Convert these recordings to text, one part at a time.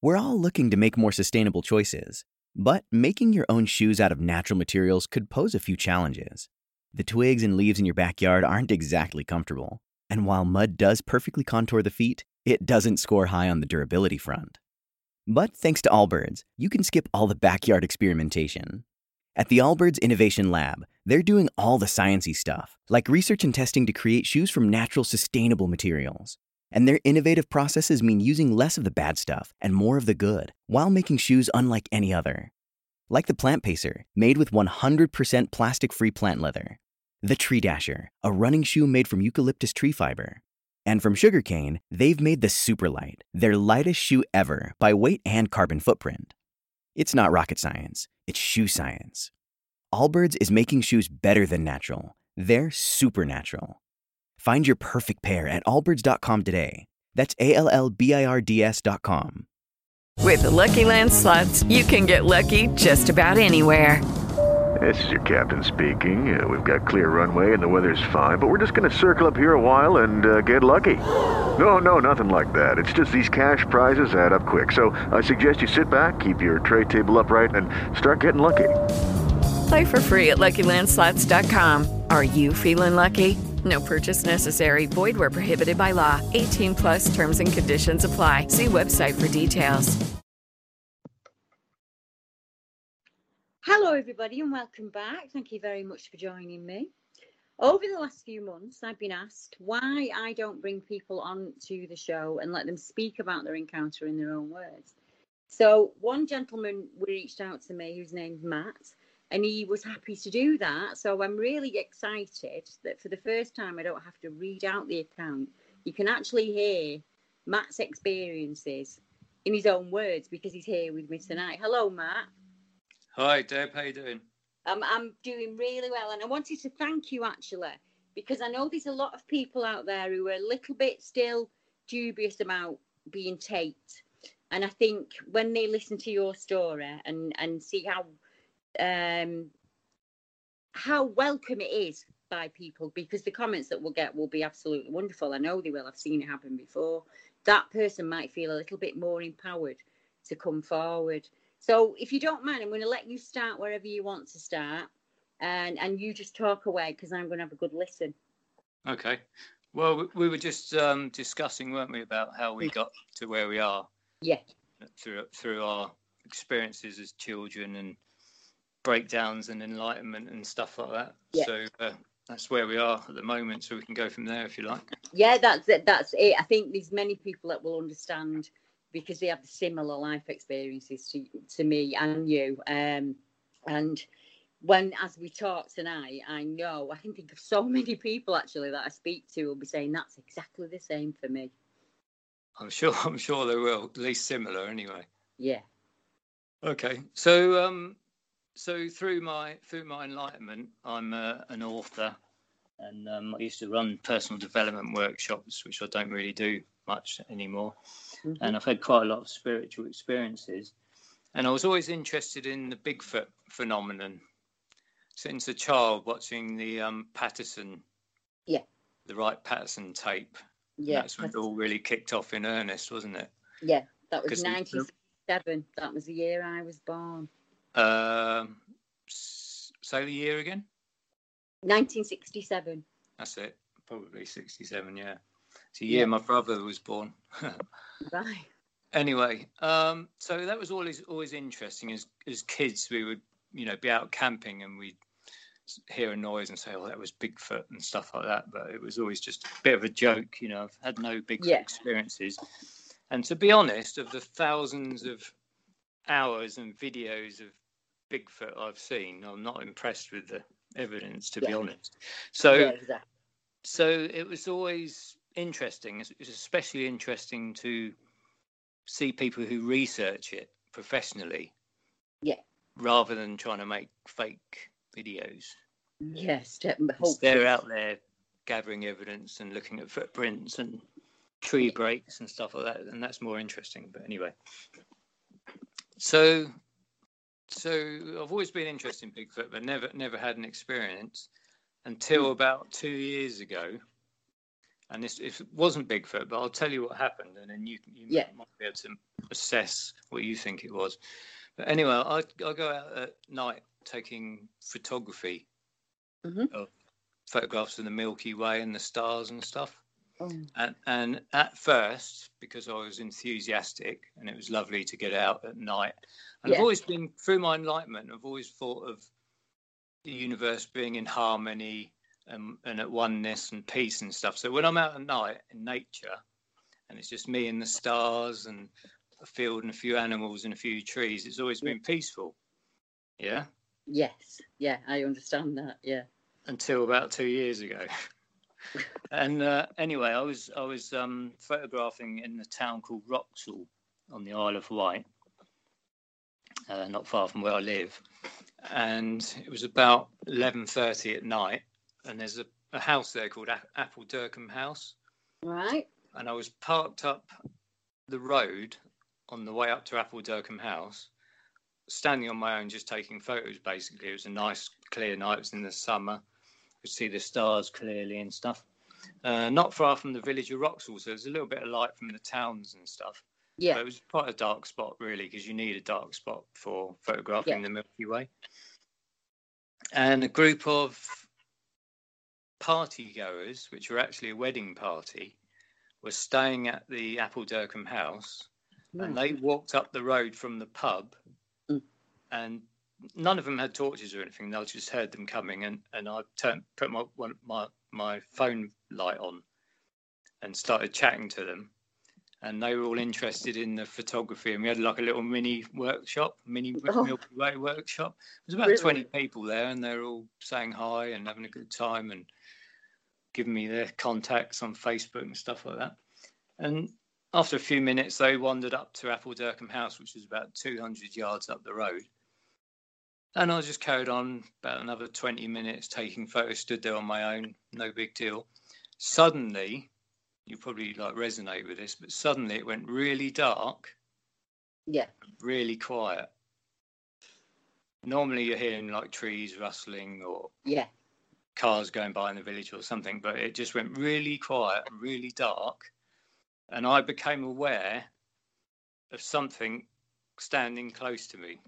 We're all looking to make more sustainable choices, but making your own shoes out of natural materials could pose a few challenges. The twigs and leaves in your backyard aren't exactly comfortable, and while mud does perfectly contour the feet, it doesn't score high on the durability front. But thanks to Allbirds, you can skip all the backyard experimentation. At the Allbirds Innovation Lab, they're doing all the sciencey stuff, like research and testing to create shoes from natural, sustainable materials. And their innovative processes mean using less of the bad stuff and more of the good, while making shoes unlike any other. Like the Plant Pacer, made with 100% plastic free plant leather. The Tree Dasher, a running shoe made from eucalyptus tree fiber. And from Sugarcane, they've made the Superlight, their lightest shoe ever by weight and carbon footprint. It's not rocket science, it's shoe science. Allbirds is making shoes better than natural. They're supernatural. Find your perfect pair at allbirds.com today. That's A L L B I R D S.com. With the Lucky Land slots, you can get lucky just about anywhere. This is your captain speaking. Uh, we've got clear runway and the weather's fine, but we're just going to circle up here a while and uh, get lucky. No, no, nothing like that. It's just these cash prizes add up quick. So I suggest you sit back, keep your tray table upright, and start getting lucky. Play for free at LuckyLandSlots.com. Are you feeling lucky? No purchase necessary. Void where prohibited by law. 18 plus terms and conditions apply. See website for details. Hello, everybody, and welcome back. Thank you very much for joining me. Over the last few months, I've been asked why I don't bring people on to the show and let them speak about their encounter in their own words. So, one gentleman reached out to me whose name's Matt, and he was happy to do that. So, I'm really excited that for the first time, I don't have to read out the account. You can actually hear Matt's experiences in his own words because he's here with me tonight. Hello, Matt. Hi, Deb. How you doing? Um, I'm doing really well, and I wanted to thank you actually because I know there's a lot of people out there who are a little bit still dubious about being taped, and I think when they listen to your story and and see how um how welcome it is by people because the comments that we'll get will be absolutely wonderful. I know they will. I've seen it happen before. That person might feel a little bit more empowered to come forward. So if you don't mind, I'm going to let you start wherever you want to start, and and you just talk away because I'm going to have a good listen. Okay. Well, we- we were just um, discussing, weren't we, about how we got to where we are Yeah, through through our experiences as children and breakdowns and enlightenment and stuff like that. Yeah. So uh, that's where we are at the moment. So we can go from there if you like. yeah, that's it. That's it. I think there's many people that will understand because they have similar life experiences to to me and you. Um, and when as we talk tonight, I know I can think of so many people actually that I speak to will be saying that's exactly the same for me. I'm sure. I'm sure they will. At least similar, anyway. Yeah, Okay, so um, so through my through my enlightenment, I'm uh, an author, and um, I used to run personal development workshops, which I don't really do much anymore. Mhm. And I've had quite a lot of spiritual experiences, and I was always interested in the Bigfoot phenomenon since a child, watching the um, Patterson, Yeah. the Wright Patterson tape. yeah, That's when it all really kicked off in earnest, wasn't it? yeah. That was the- 1967. That was the year I was born. Um, say the year again. 1967. That's it. Probably 67, yeah. It's a year my brother was born. Right. anyway, um, so that was always always interesting. As as kids, we would, you know, be out camping and we'd hear a noise and say, "Oh, that was Bigfoot" and stuff like that. But it was always just a bit of a joke, you know. I've had no Bigfoot Yeah. experiences, and to be honest, of the thousands of hours and videos of Bigfoot I've seen, I'm not impressed with the evidence, to be honest. So yeah, exactly. so it was always interesting. It's especially interesting to see people who research it professionally. Yeah. Rather than trying to make fake videos. Yes. They're out there gathering evidence and looking at footprints and tree breaks and stuff like that, and that's more interesting. But anyway, so so I've always been interested in Bigfoot, but never never had an experience until about two years ago. and this it wasn't Bigfoot, but I'll tell you what happened, and then you you Yeah. might be able to assess what you think it was. But anyway, I I go out at night taking photography Mhm. of photographs of the Milky Way and the stars and stuff. Oh, And, and at first, because I was enthusiastic and it was lovely to get out at night, and I've always been through my enlightenment, I've always thought of the universe being in harmony and, and at oneness and peace and stuff. So when I'm out at night in nature, and it's just me and the stars and a field and a few animals and a few trees, it's always been peaceful. Yeah, yes. Yeah, I understand that. Yeah. until about two years ago. and uh, anyway, I was I was um, photographing in a town called Wroxall on the Isle of Wight, uh, not far from where I live. And it was about eleven thirty at night, and there's a, a house there called a- Appuldurcombe House, Right. and I was parked up the road on the way up to Appuldurcombe House, standing on my own, just taking photos. Basically, it was a nice, clear night. It was in the summer. Could see the stars clearly and stuff. Uh, not far from the village of Wroxall, so there's a little bit of light from the towns and stuff. But Yeah. it was quite a dark spot, really, because you need a dark spot for photographing Yeah. the Milky Way. And a group of party goers, which were actually a wedding party, were staying at the Appuldurcombe house, and they walked up the road from the pub, Mm. and none of them had torches or anything. They just heard them coming, and, and I turned put my one, my my phone light on, and started chatting to them, and they were all interested in the photography, and we had like a little mini workshop, mini Oh. Milky Way workshop. There was about Really? twenty people there, and they're all saying hi and having a good time, and giving me their contacts on Facebook and stuff like that. And after a few minutes, they wandered up to Appuldurcombe House, which was about 200 yards up the road. And I just carried on about another 20 minutes taking photos, stood there on my own, no big deal. Suddenly, you probably like resonate with this, but suddenly it went really dark, Yeah. really quiet. Normally, you're hearing like trees rustling or Yeah. cars going by in the village or something, but it just went really quiet and really dark. And I became aware of something standing close to me.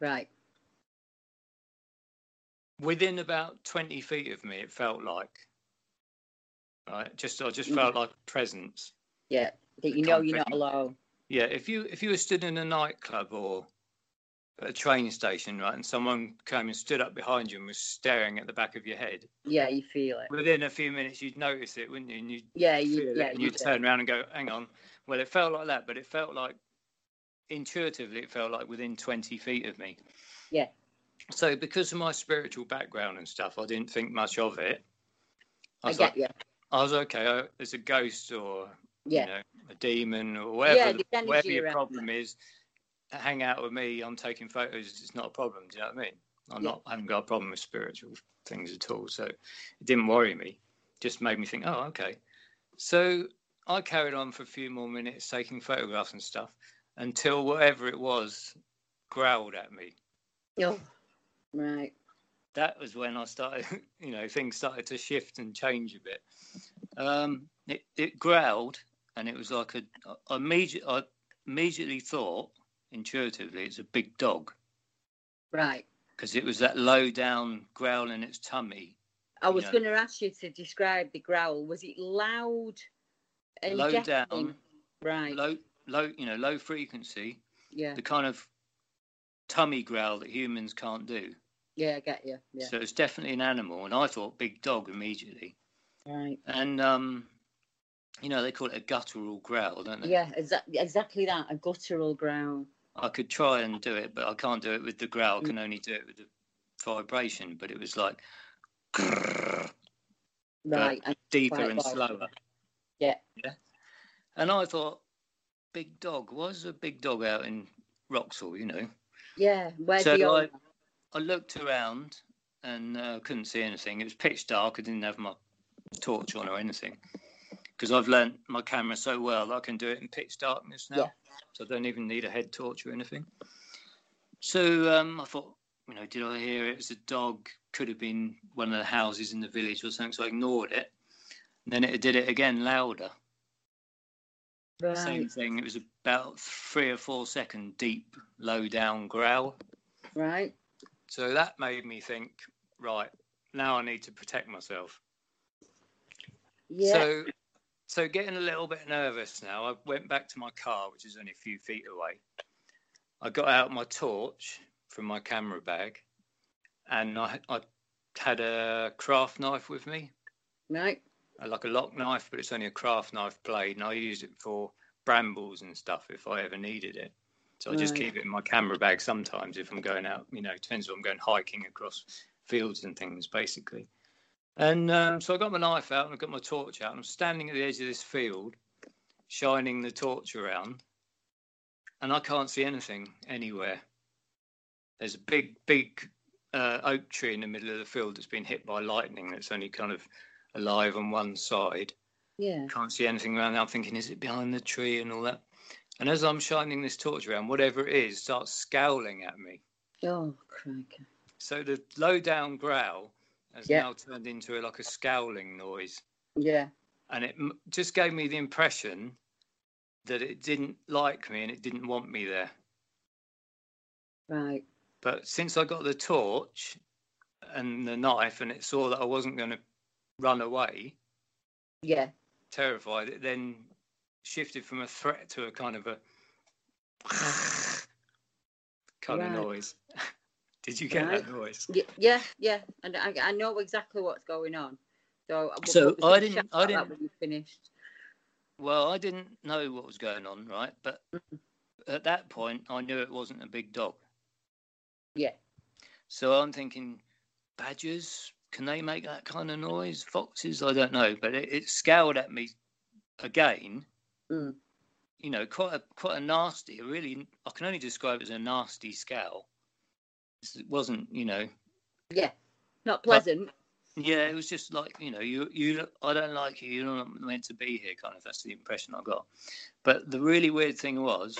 Right. Within about 20 feet of me, it felt like. Right, just I just Mm. felt like presence. Yeah. That you know you're not alone. Yeah, if you if you were stood in a nightclub or a train station, right, and someone came and stood up behind you and was staring at the back of your head, Yeah, you feel it. within a few minutes you'd notice it, wouldn't you? And you'd Yeah, you. Yeah, it, and you you'd do. turn around and go, "Hang on." Well, it felt like that, but it felt like intuitively, it felt like within twenty feet of me. Yeah. So, because of my spiritual background and stuff, I didn't think much of it. I I was get like, you. I was okay. Uh, I, there's a ghost or Yeah. you know a demon or whatever. Yeah, the- whatever your problem is, hang out with me. I'm taking photos. It's not a problem. Do you know what I mean? I'm Yeah. not. I haven't got a problem with spiritual things at all. So it didn't worry me. Just made me think. Oh, okay. So I carried on for a few more minutes taking photographs and stuff until whatever it was growled at me. Oh. Right. That was when I started, you know, things started to shift and change a bit. Um, it, it growled, and it was like a. I immediate, I immediately thought intuitively it's a big dog Right. because it was that low down growl in its tummy, I was Yeah. going to ask you to describe the growl. Was it loud and low deafening? down, Right. low, low, you know, low frequency, Yeah. the kind of tummy growl that humans can't do. Yeah, I get you. Yeah. So it's definitely an animal, and I thought big dog immediately. Right. And um, you know, they call it a guttural growl, don't they? Yeah, exa- exactly that. A guttural growl. I could try and do it, but I can't do it with the growl. I Mm. can only do it with the vibration. But it was like grrr, Right. and deeper and slower. Yeah. Yeah. And I thought, big dog. was a big dog out in Wroxall? You know. Yeah. Where's So the I- owner? I looked around and uh, couldn't see anything. It was pitch dark. I didn't have my torch on or anything because I've learnt my camera so well I can do it in pitch darkness now. Yeah. So I don't even need a head torch or anything. So um, I thought, you know, did I hear it was a dog? Could have been one of the houses in the village or something. So I ignored it. Then it did it again louder. Right. Same thing. It was about three or four second deep, low down growl. Right. So that made me think, right, now I need to protect myself. Yeah. So, so getting a little bit nervous now. I went back to my car, which is only a few feet away. I got out my torch from my camera bag, and I, I had a craft knife with me, right. Uh, like a lock knife, but it's only a craft knife blade, and I use it for brambles and stuff if I ever needed it. So I just Right. keep it in my camera bag sometimes if I'm going out. You know, depends if I'm going hiking across fields and things, basically. And um, so I got my knife out and I got my torch out, and I'm standing at the edge of this field, shining the torch around, and I can't see anything anywhere. There's a big, big uh, oak tree in the middle of the field that's been hit by lightning. That's only kind of alive on one side. Yeah. Can't see anything around. I'm thinking, is it behind the tree and all that? And as I'm shining this torch around, whatever it is starts scowling at me. Oh, crikey. So the low down growl has Yeah. now turned into a, like a scowling noise. Yeah. And it m- just gave me the impression that it didn't like me and it didn't want me there. Right. But since I got the torch and the knife and it saw that I wasn't going to run away, Yeah. terrified, it then shifted from a threat to a kind of a kind Right. of noise. Did you get Right. that noise? Yeah. Yeah. Yeah. And I, I know exactly what's going on. So, So I didn't- I didn't- when you finished. Well, I didn't know what was going on, right? But Mm-hmm. at that point, I knew it wasn't a big dog. Yeah. So I'm thinking, badgers, can they make that kind of noise? Foxes, I don't know. But it, it scowled at me again. Mm. You know, quite a quite a nasty. Really, I can only describe it as a nasty scowl. It wasn't, you know, Yeah. Not pleasant. yeah. It was just like, you know, you you. I don't like you. You're not meant to be here. Kind of. That's the impression I got. But the really weird thing was,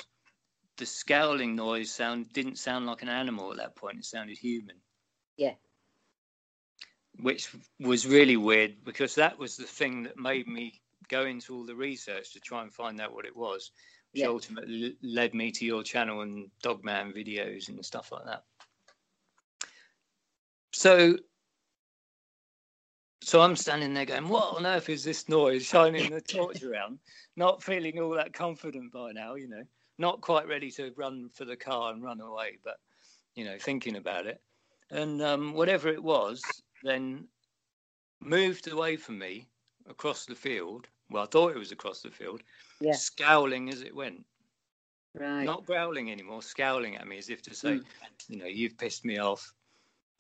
the scowling noise sound didn't sound like an animal at that point. It sounded human. Yeah. Which was really weird because that was the thing that made me go into all the research to try and find out what it was, which Yeah. ultimately led me to your channel and Dogman videos and stuff like that. So, so I'm standing there going, "What on earth is this noise?" Shining the torch around, not feeling all that confident by now, you know, not quite ready to run for the car and run away, but you know, thinking about it and um, whatever it was, then moved away from me across the field. Well, I thought it was across the field, Yeah. scowling as it went, Right. not growling anymore, scowling at me as if to say, Mm. you know, you've pissed me off.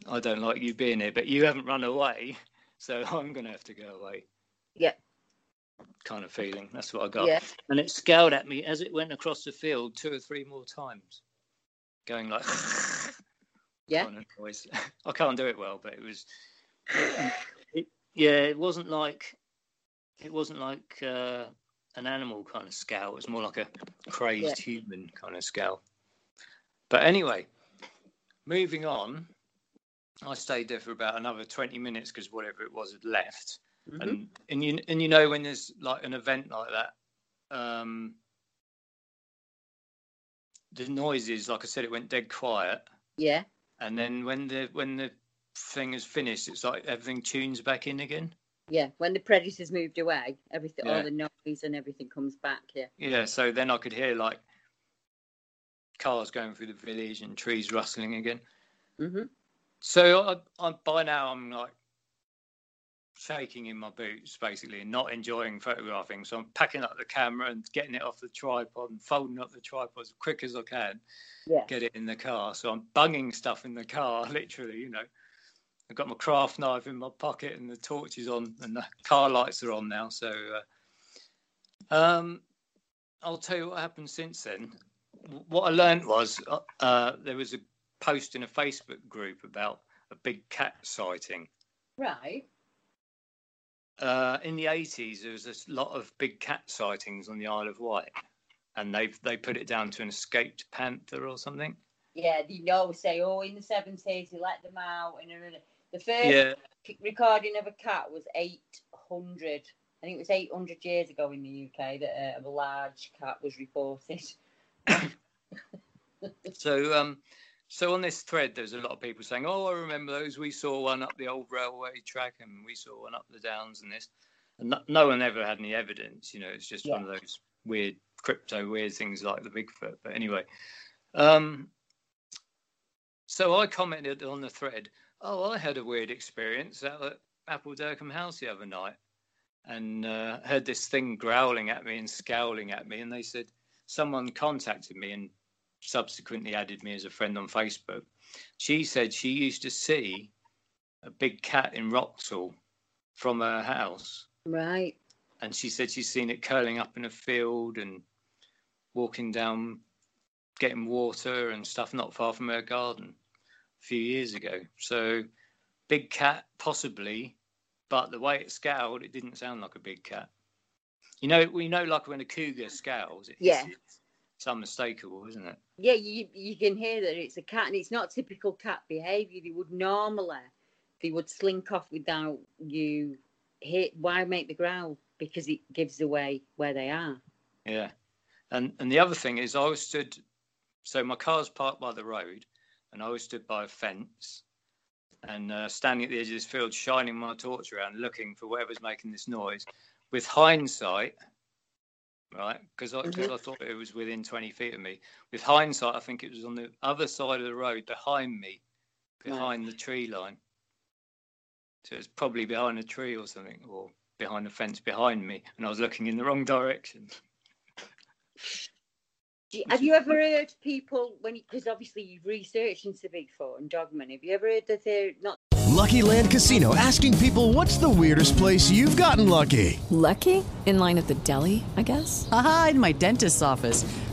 I don't like you being here, but you haven't run away, so I'm going to have to go away. Yeah. Kind of feeling. That's what I got. Yeah. And it scowled at me as it went across the field two or three more times, going like. Yeah. kind of. I can't do it well, but it was. It, yeah, it wasn't like. It wasn't like uh, an animal kind of scowl. It was more like a crazed human kind of scowl. But anyway, moving on. I stayed there for about another twenty minutes because whatever it was had left, Mhm. and and you and you know when there's like an event like that, um, the noises, like I said, it went dead quiet Yeah. and then when the when the thing is finished, it's like everything tunes back in again. Yeah. When the predators moved away, everything, Yeah. all the noise and everything comes back. Yeah. Yeah, so then I could hear like cars going through the village and trees rustling again. hmm So I, I by now I'm like shaking in my boots basically and not enjoying photographing. So I'm packing up the camera and getting it off the tripod and folding up the tripod as quick as I can. Yeah. get it in the car. So I'm bunging stuff in the car, literally, you know. I've got my craft knife in my pocket and the torch is on and the car lights are on now. So, uh, um, I'll tell you what happened since then. What I learned was uh, uh, there was a post in a Facebook group about a big cat sighting. Right. Uh, in the 80s, there was a lot of big cat sightings on the Isle of Wight, and they they put it down to an escaped panther or something. Yeah. You always say, oh, in the seventies, he let them out, and. The first Yeah, recording of a cat was eight hundred. I think it was 800 years ago in the UK that uh, a large cat was reported. So, um, so on this thread, there's a lot of people saying, "Oh, I remember those. We saw one up the old railway track, and we saw one up the downs, and this." And no, no one ever had any evidence. You know, it's just one of those weird crypto weird things like the Bigfoot. But anyway, um, so I commented on the thread. Oh, I had a weird experience out at Appuldurcombe House the other night, and uh, heard this thing growling at me and scowling at me. And they said someone contacted me and subsequently added me as a friend on Facebook. She said she used to see a big cat in Wroxall from her house. Right. And she said she's seen it curling up in a field and walking down, getting water and stuff not far from her garden few years ago. So, big cat, possibly, but the way it scowled, it didn't sound like a big cat. You know, we know like when a cougar scowls, it Yeah. hisses. It's unmistakable, isn't it? Yeah, you you can hear that it's a cat, and it's not typical cat behaviour. They would normally, they would slink off without you hit. Why make the growl? Because it gives away where they are. Yeah. And and the other thing is I was stood so my car's parked by the road and I was stood by a fence and uh, standing at the edge of this field shining my torch around looking for whatever's making this noise. With hindsight, right, because I, 'cause I thought it was within 20 feet of me. With hindsight, I think it was on the other side of the road behind me, behind the tree line. So it's probably behind a tree or something, or behind a fence behind me, and I was looking in the wrong direction. Do you- have you ever heard people when? Because obviously you've researched into Bigfoot and Dogman. Have you ever heard that they're not Lucky Land Casino asking people what's the weirdest place you've gotten lucky? Lucky? In line at the deli, I guess? Aha, in my dentist's office.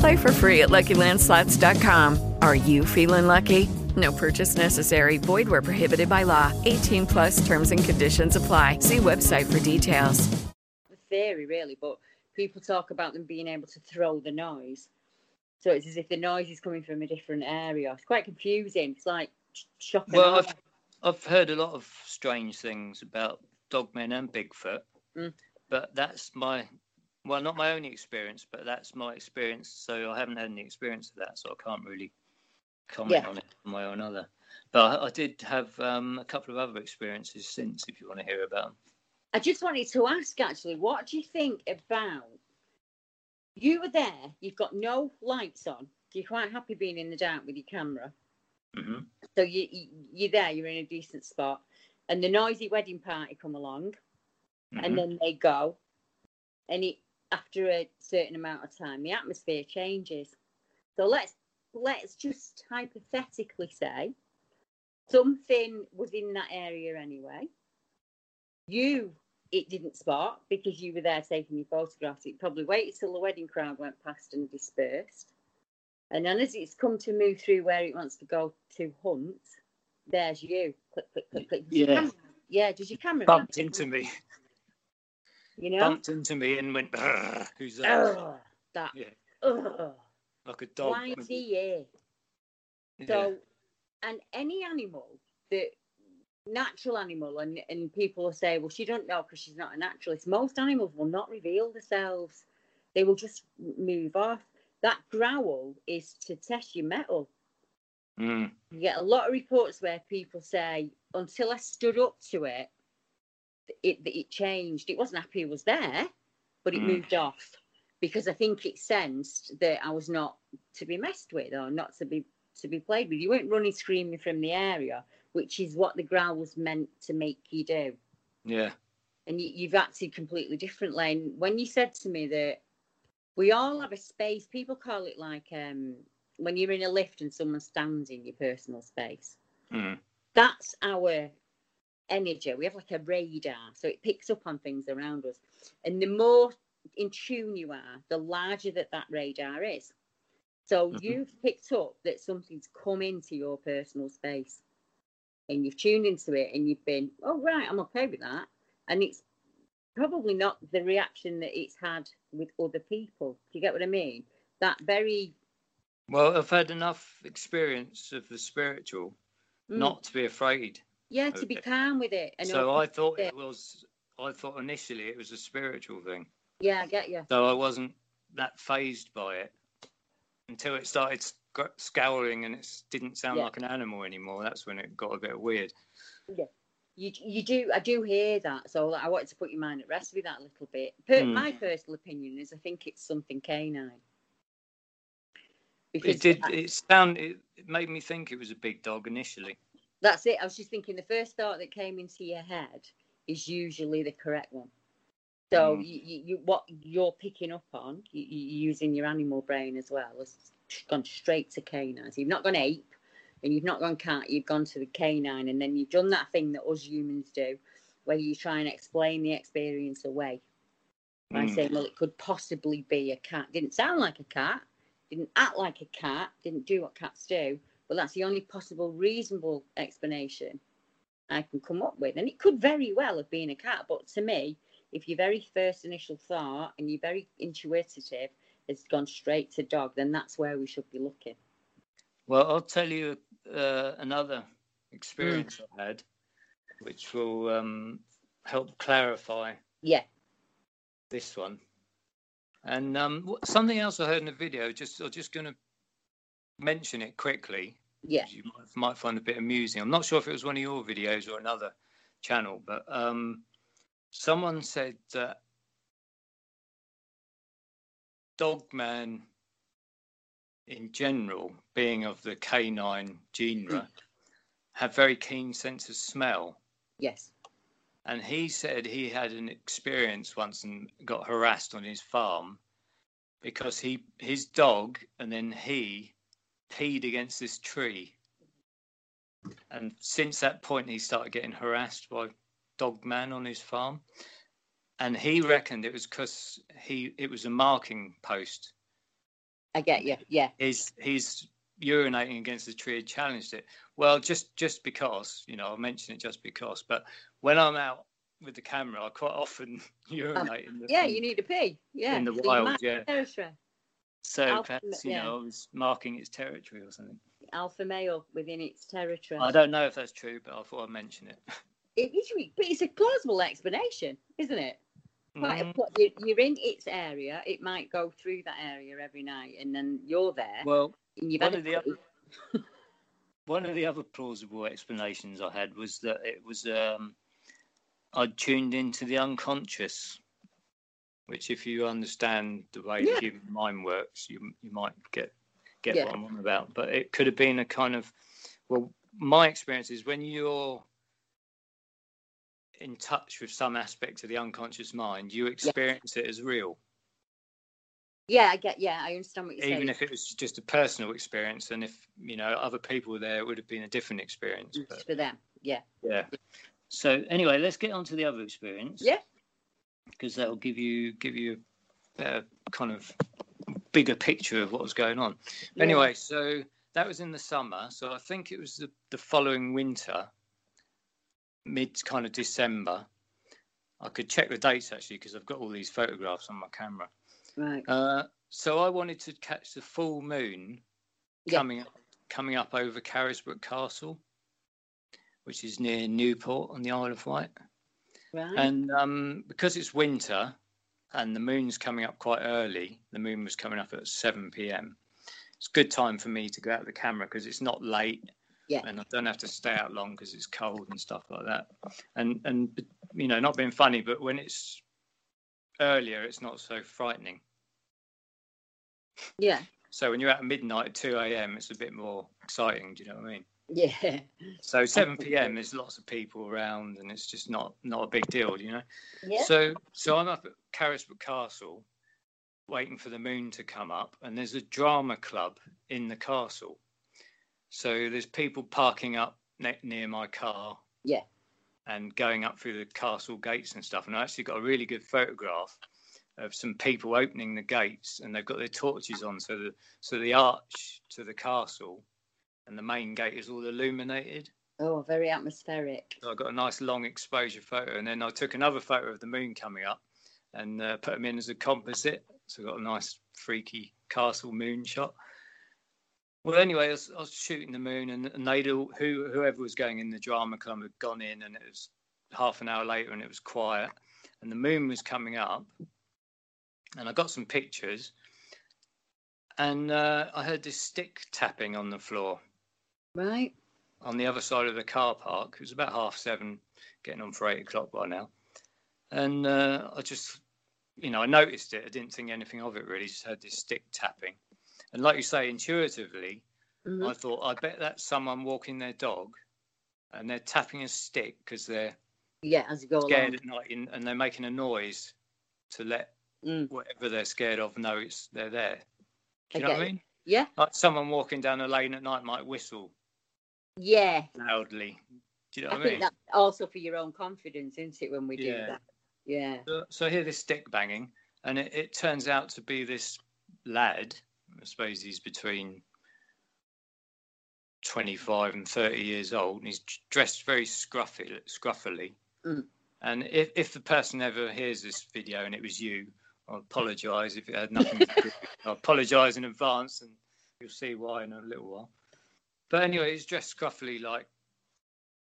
Play for free at LuckyLandSlots.com. Are you feeling lucky? No purchase necessary. Void where prohibited by law. 18 plus terms and conditions apply. See website for details. a theory really, but people talk about them being able to throw the noise. So it's as if the noise is coming from a different area. It's quite confusing. It's like shocking. Well, I've, I've heard a lot of strange things about dogmen and Bigfoot, Mm. but that's my, well, not my only experience, but that's my experience. So I haven't had any experience of that, so I can't really comment Yeah. on it one way or another. But I, I did have um, a couple of other experiences since, if you want to hear about them. I just wanted to ask actually, what do you think about? You were there. You've got no lights on. You're quite happy being in the dark with your camera. hmm So you, you you're there. You're in a decent spot, and the noisy wedding party come along, Mm-hmm. and then they go, and it after a certain amount of time, the atmosphere changes. So let's let's just hypothetically say something was in that area anyway. You it didn't spot because you were there taking your photographs. It probably waited till the wedding crowd went past and dispersed. And then as it's come to move through where it wants to go to hunt, there's you. Click, click, click, click. Does Yeah. camera- yeah, does your camera Bumped into me, You know? bumped into me, and went, "Who's that?" Ugh, that. Yeah, Ugh. like a dog. He? Yeah. So, and any animal that natural animal, and, and people will say, well, she don't know because she's not a naturalist. Most animals will not reveal themselves. They will just move off. That growl is to test your mettle. Mm. You get a lot of reports where people say, until I stood up to it, it it changed. It wasn't happy it was there, but it Mm. moved off because I think it sensed that I was not to be messed with or not to be to be played with. You weren't running screaming from the area, which is what the growl was meant to make you do. Yeah. And you, you've acted completely differently. And when you said to me that we all have a space, people call it like um, when you're in a lift and someone stands in your personal space. Mm. That's our energy. We have like a radar, so it picks up on things around us. And the more in tune you are, the larger that that radar is. So Mhm. you've picked up that something's come into your personal space, and you've tuned into it, and you've been, oh right, I'm okay with that, and it's probably not the reaction that it's had with other people. Do you get what I mean? That very Well, I've had enough experience of the spiritual mm, not to be afraid. Yeah to be calm with it. And so I thought it was. I thought initially it was a spiritual thing. Yeah, I get you. So I wasn't that fazed by it until it started sc- scowling and it didn't sound Yeah. like an animal anymore. That's when it got a bit weird. Yeah. You you do I do hear that, so I wanted to put your mind at rest with that a little bit. Per, Hmm. My personal opinion is I think it's something canine. It did. It sound. It, it made me think it was a big dog initially. That's it. I was just thinking the first thought that came into your head is usually the correct one. So Mm. you, you, what you're picking up on, you, you using your animal brain as well, has gone straight to canine. So you've not gone ape, and you've not gone cat. You've gone to the canine, and then you've done that thing that us humans do, where you try and explain the experience away by Mm. saying, "Well, it could possibly be a cat." Didn't sound like a cat, didn't act like a cat, didn't do what cats do, but that's the only possible reasonable explanation I can come up with. And it could very well have been a cat, but to me, if your very first initial thought and you're very intuitive has gone straight to dog, then that's where we should be looking. Well, I'll tell you uh, another experience I had, which will um, help clarify Yeah, this one. And um, something else I heard in the video. Just I'm just going to mention it quickly. yeah, You might, might find a bit amusing. I'm not sure if it was one of your videos or another channel, but um, someone said that Dogman, in general, being of the canine genre, have very keen sense of smell. yes, And he said he had an experience once and got harassed on his farm because he his dog and then he peed against this tree. And since that point, he started getting harassed by dog man on his farm. And he reckoned it was because he it was a marking post. I get you. Yeah, He's he's urinating against the tree had challenged it. Well, just just because you know I mention it just because. But when I'm out with the camera, I quite often um, urinate. in the, yeah, you need a pee. Yeah, in the wild, yeah. territory. So Alpha- perhaps you yeah. know I was marking its territory or something. Alpha male within its territory. I don't know if that's true, but I thought I'd mention it. It is, but it's a plausible explanation, isn't it? Quite a Mhm. you- you're in its area. It might go through that area every night, and then you're there. Well, one of the other one of the other plausible explanations I had was that it was um, I'd tuned into the unconscious, which, if you understand the way Yeah. the human mind works, you you might get get Yeah. what I'm on about. But it could have been a kind of well, my experience is when you're in touch with some aspect of the unconscious mind, you experience it as real. Yeah, I get. Yeah, I understand what you're even saying. Even if it was just a personal experience and if you know other people were there it would have been a different experience but for them. Yeah. yeah so anyway let's get on to the other experience Yeah. Because that'll give you give you a better kind of bigger picture of what was going on Yeah. anyway so that was in the summer so i think it was the, the following winter mid kind of december i could check the dates actually because i've got all these photographs on my camera Right. uh, so I wanted to catch the full moon Yeah. coming up, coming up over Carisbrooke Castle, which is near Newport on the Isle of Wight. Right. And um, because it's winter, and the moon's coming up quite early. The moon was coming up at 7 p.m. It's a good time for me to go out the camera because it's not late. Yeah. And I don't have to stay out long because it's cold and stuff like that. And and you know, not being funny, but when it's earlier, it's not so frightening. Yeah. So when you're out at midnight at 2 a.m., it's a bit more exciting. Do you know what I mean? Yeah. So 7 p.m. there's lots of people around, and it's just not not a big deal, you know. Yeah. So so I'm up at Carisbrooke Castle, waiting for the moon to come up, and there's a drama club in the castle. So there's people parking up ne- near my car Yeah. and going up through the castle gates and stuff. And I actually got a really good photograph of some people opening the gates, and they've got their torches on. So the so the arch to the castle and the main gate is all illuminated. Oh, very atmospheric. So I got a nice long exposure photo, and then I took another photo of the moon coming up and uh, put them in as a composite. So I got a nice freaky castle moon shot. Well, anyway, I was, I was shooting the moon, and, and they'd all, who whoever was going in the drama club had gone in, and it was half an hour later, and it was quiet, and the moon was coming up, and I got some pictures, and uh, I heard this stick tapping on the floor Right. on the other side of the car park. It was about half seven, getting on for eight o'clock by now. And uh, I just, you know, I noticed it. I didn't think anything of it really. Just heard this stick tapping. And like you say, intuitively, Mhm. I thought, I bet that's someone walking their dog and they're tapping a stick because they're Yeah, as you go scared along. at night and, they're making a noise to let Mm. whatever they're scared of know it's they're there. Do you I know what I mean? Yeah. Like someone walking down a lane at night might whistle Yeah. loudly. Do you know I what I mean? that's also for your own confidence, isn't it, when we do that? Yeah. So, so I hear this stick banging, and it, it turns out to be this lad. I suppose he's between 25 and 30 years old, and he's dressed very scruffy, scruffily. Mm. And if, if the person ever hears this video and it was you, I apologise if it had nothing to do. I apologise in advance, and you'll see why in a little while. But anyway, he's dressed scruffily, like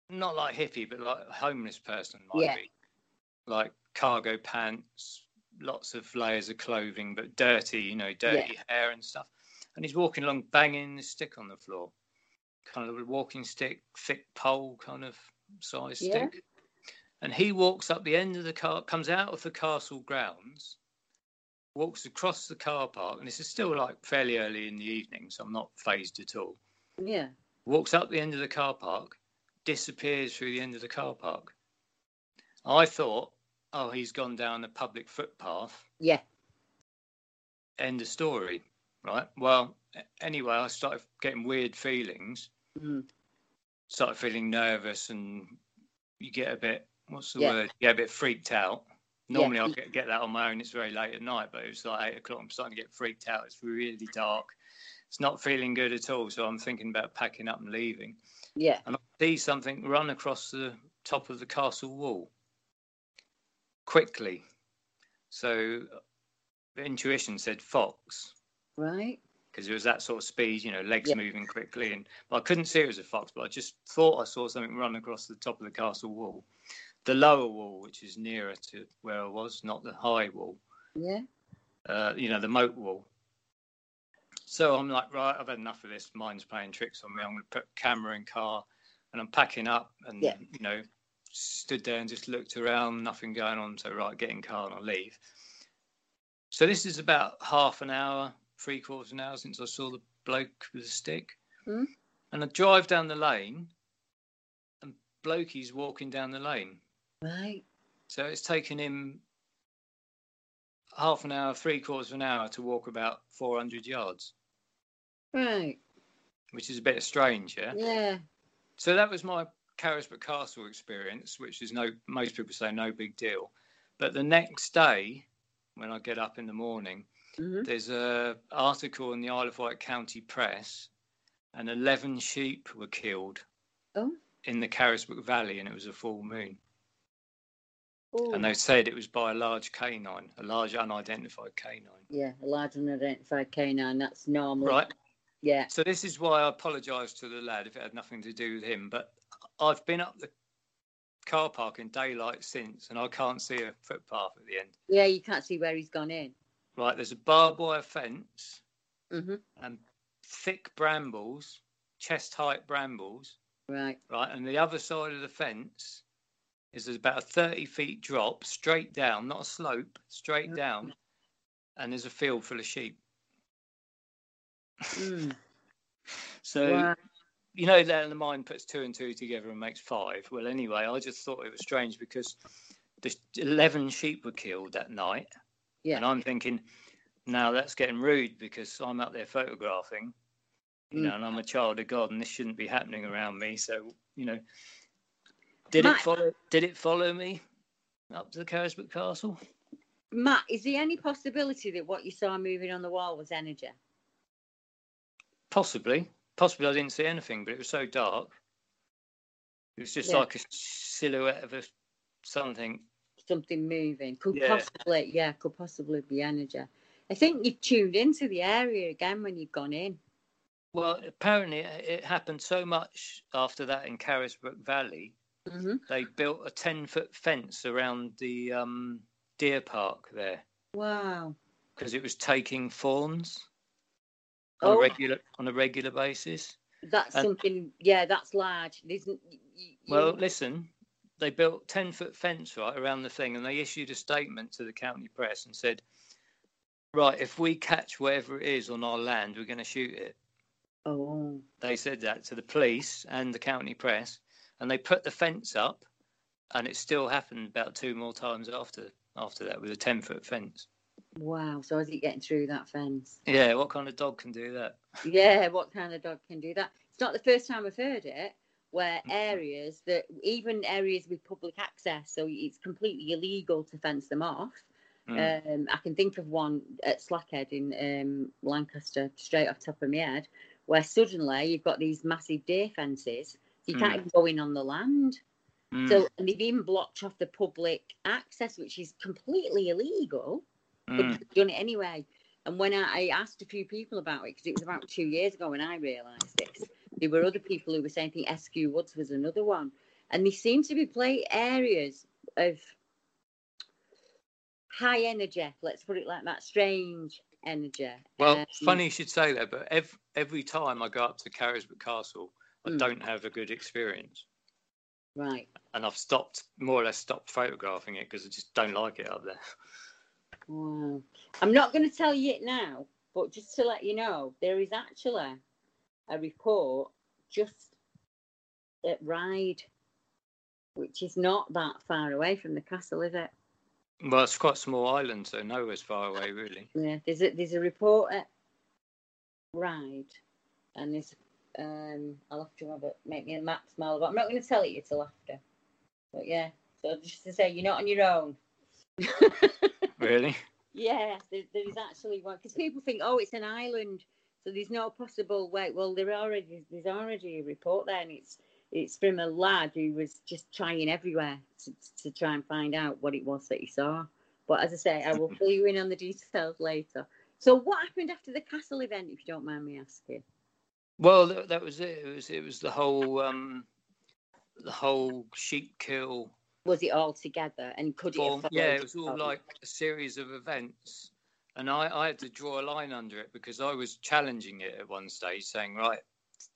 not like hippie, but like a homeless person might Yeah. be, like cargo pants, lots of layers of clothing, but dirty, you know, dirty hair and stuff. And he's walking along, banging the stick on the floor, kind of a walking stick, thick pole kind of size Yeah. stick. And he walks up the end of the car, comes out of the castle grounds, walks across the car park, and this is still like fairly early in the evening, so I'm not fazed at all. Yeah. Walks up the end of the car park, disappears through the end of the car park. I thought, oh, he's gone down the public footpath. Yeah. End of story, right? Well, anyway, I started getting weird feelings. Mm. Started feeling nervous, and you get a bit, what's the Yeah. word? You get a bit freaked out. Yeah. Normally, I'll get, get that on my own. It's very late at night, but it was like eight o'clock. I'm starting to get freaked out. It's really dark. It's not feeling good at all. So I'm thinking about packing up and leaving. Yeah. And I see something run across the top of the castle wall quickly. So the intuition said fox Right. because it was that sort of speed, you know, legs Yeah. moving quickly. And but I couldn't see it was a fox, but I just thought I saw something run across the top of the castle wall, the lower wall, which is nearer to where I was, not the high wall. Yeah. Uh, you know, the moat wall. So I'm like, right, I've had enough of this. Mine's playing tricks on me. I'm going to put camera in car, and I'm packing up, and Yeah. you know, stood there and just looked around, nothing going on. So right, get in car and I'll leave. So this is about half an hour, three quarters of an hour since I saw the bloke with the stick, Hmm. and I drive down the lane, and blokey's walking down the lane. Right. So it's taken him half an hour, three quarters of an hour to walk about 400 yards, Right. which is a bit strange, yeah? Yeah. So that was my Carisbrooke Castle experience, which is no, most people say no big deal. But the next day, when I get up in the morning, Mhm. there's a article in the Isle of Wight County Press, and 11 sheep were killed Oh. in the Carisbrooke Valley, and it was a full moon. Oh. And they said it was by a large canine, a large unidentified canine. Yeah, a large unidentified canine. That's normal. Right. Yeah. So this is why I apologise to the lad if it had nothing to do with him. But I've been up the car park in daylight since, and I can't see a footpath at the end. Yeah, you can't see where he's gone in. Right, there's a barbed wire fence mm-hmm. and thick brambles, chest height brambles. Right. Right, and the other side of the fence is there's about a 30 feet drop straight down, not a slope, straight Mhm. down, and there's a field full of sheep. Mm. So Wow. you know that the mind puts two and two together and makes five. Well, anyway, I just thought it was strange because the 11 sheep were killed that night, Yeah. and I'm thinking, now that's getting rude because I'm up there photographing, you Mm. know, and I'm a child of God, and this shouldn't be happening around me. So you know, did Matt- it follow? Did it follow me up to the Carisbrooke Castle? Matt, is there any possibility that what you saw moving on the wall was energy? Possibly, possibly. I didn't see anything, but it was so dark. It was just Yeah. like a silhouette of a something. Something moving. Could Yeah. possibly, yeah, could possibly be energy. I think you've tuned into the area again when you've gone in. Well, apparently it happened so much after that in Carisbrooke Valley. hmm They built a ten-foot fence around the um, deer park there Wow. because it was taking fawns on Oh. a regular on a regular basis. That's And- something, yeah, that's large. There's, n- y- y- Well, you- listen, they built ten-foot fence right around the thing, and they issued a statement to the county press and said, "Right, if we catch whatever it is on our land, we're going to shoot it." oh, They said that to the police and the county press, and they put the fence up, and it still happened about two more times after after that with a ten foot fence. Wow. So is it getting through that fence? Yeah, what kind of dog can do that? Yeah, what kind of dog can do that? It's not the first time I've heard it, where Mm-hmm. areas that, even areas with public access, so it's completely illegal to fence them off. Mm. Um, I can think of one at Slackhead in um, Lancaster, straight off the top of my head, where suddenly you've got these massive deer fences. You can't Mm. even go in on the land. Mm. So and they've even blocked off the public access, which is completely illegal. Mm. done it anyway. And when I, I asked a few people about it, because it was about two years ago when I realised this, there were other people who were saying, I think SQ Woods was another one. And they seem to be play areas of high energy, let's put it like that, strange energy. Well, Um, funny you should say that, but every, every time I go up to Carisbrooke Castle, I Mm. don't have a good experience. Right. And I've stopped, more or less stopped photographing it because I just don't like it up there. Wow. I'm not going to tell you it now, but just to let you know, there is actually a report just at Ryde, which is not that far away from the castle, is it? Well, it's quite a small island, so nowhere's far away, really. Yeah, there's a there's a report at Ryde, and there's um I'll have to have it make me a map smile, but I'm not going to tell it you till after. But yeah, so just to say you're not on your own. Really? Yeah, there, there is actually one because people think, oh, it's an island, so there's no possible way. Well, there already there's already a report there, and it's it's from a lad who was just trying everywhere to, to try and find out what it was that he saw. But as I say, I will fill you in on the details later. So, what happened after the castle event, if you don't mind me asking? Well, that, that was it. It was it was the whole um, the whole sheep kill. Was it all together, and could it? form. have Yeah, it was all like a series of events, and I I had to draw a line under it because I was challenging it at one stage, saying, "Right,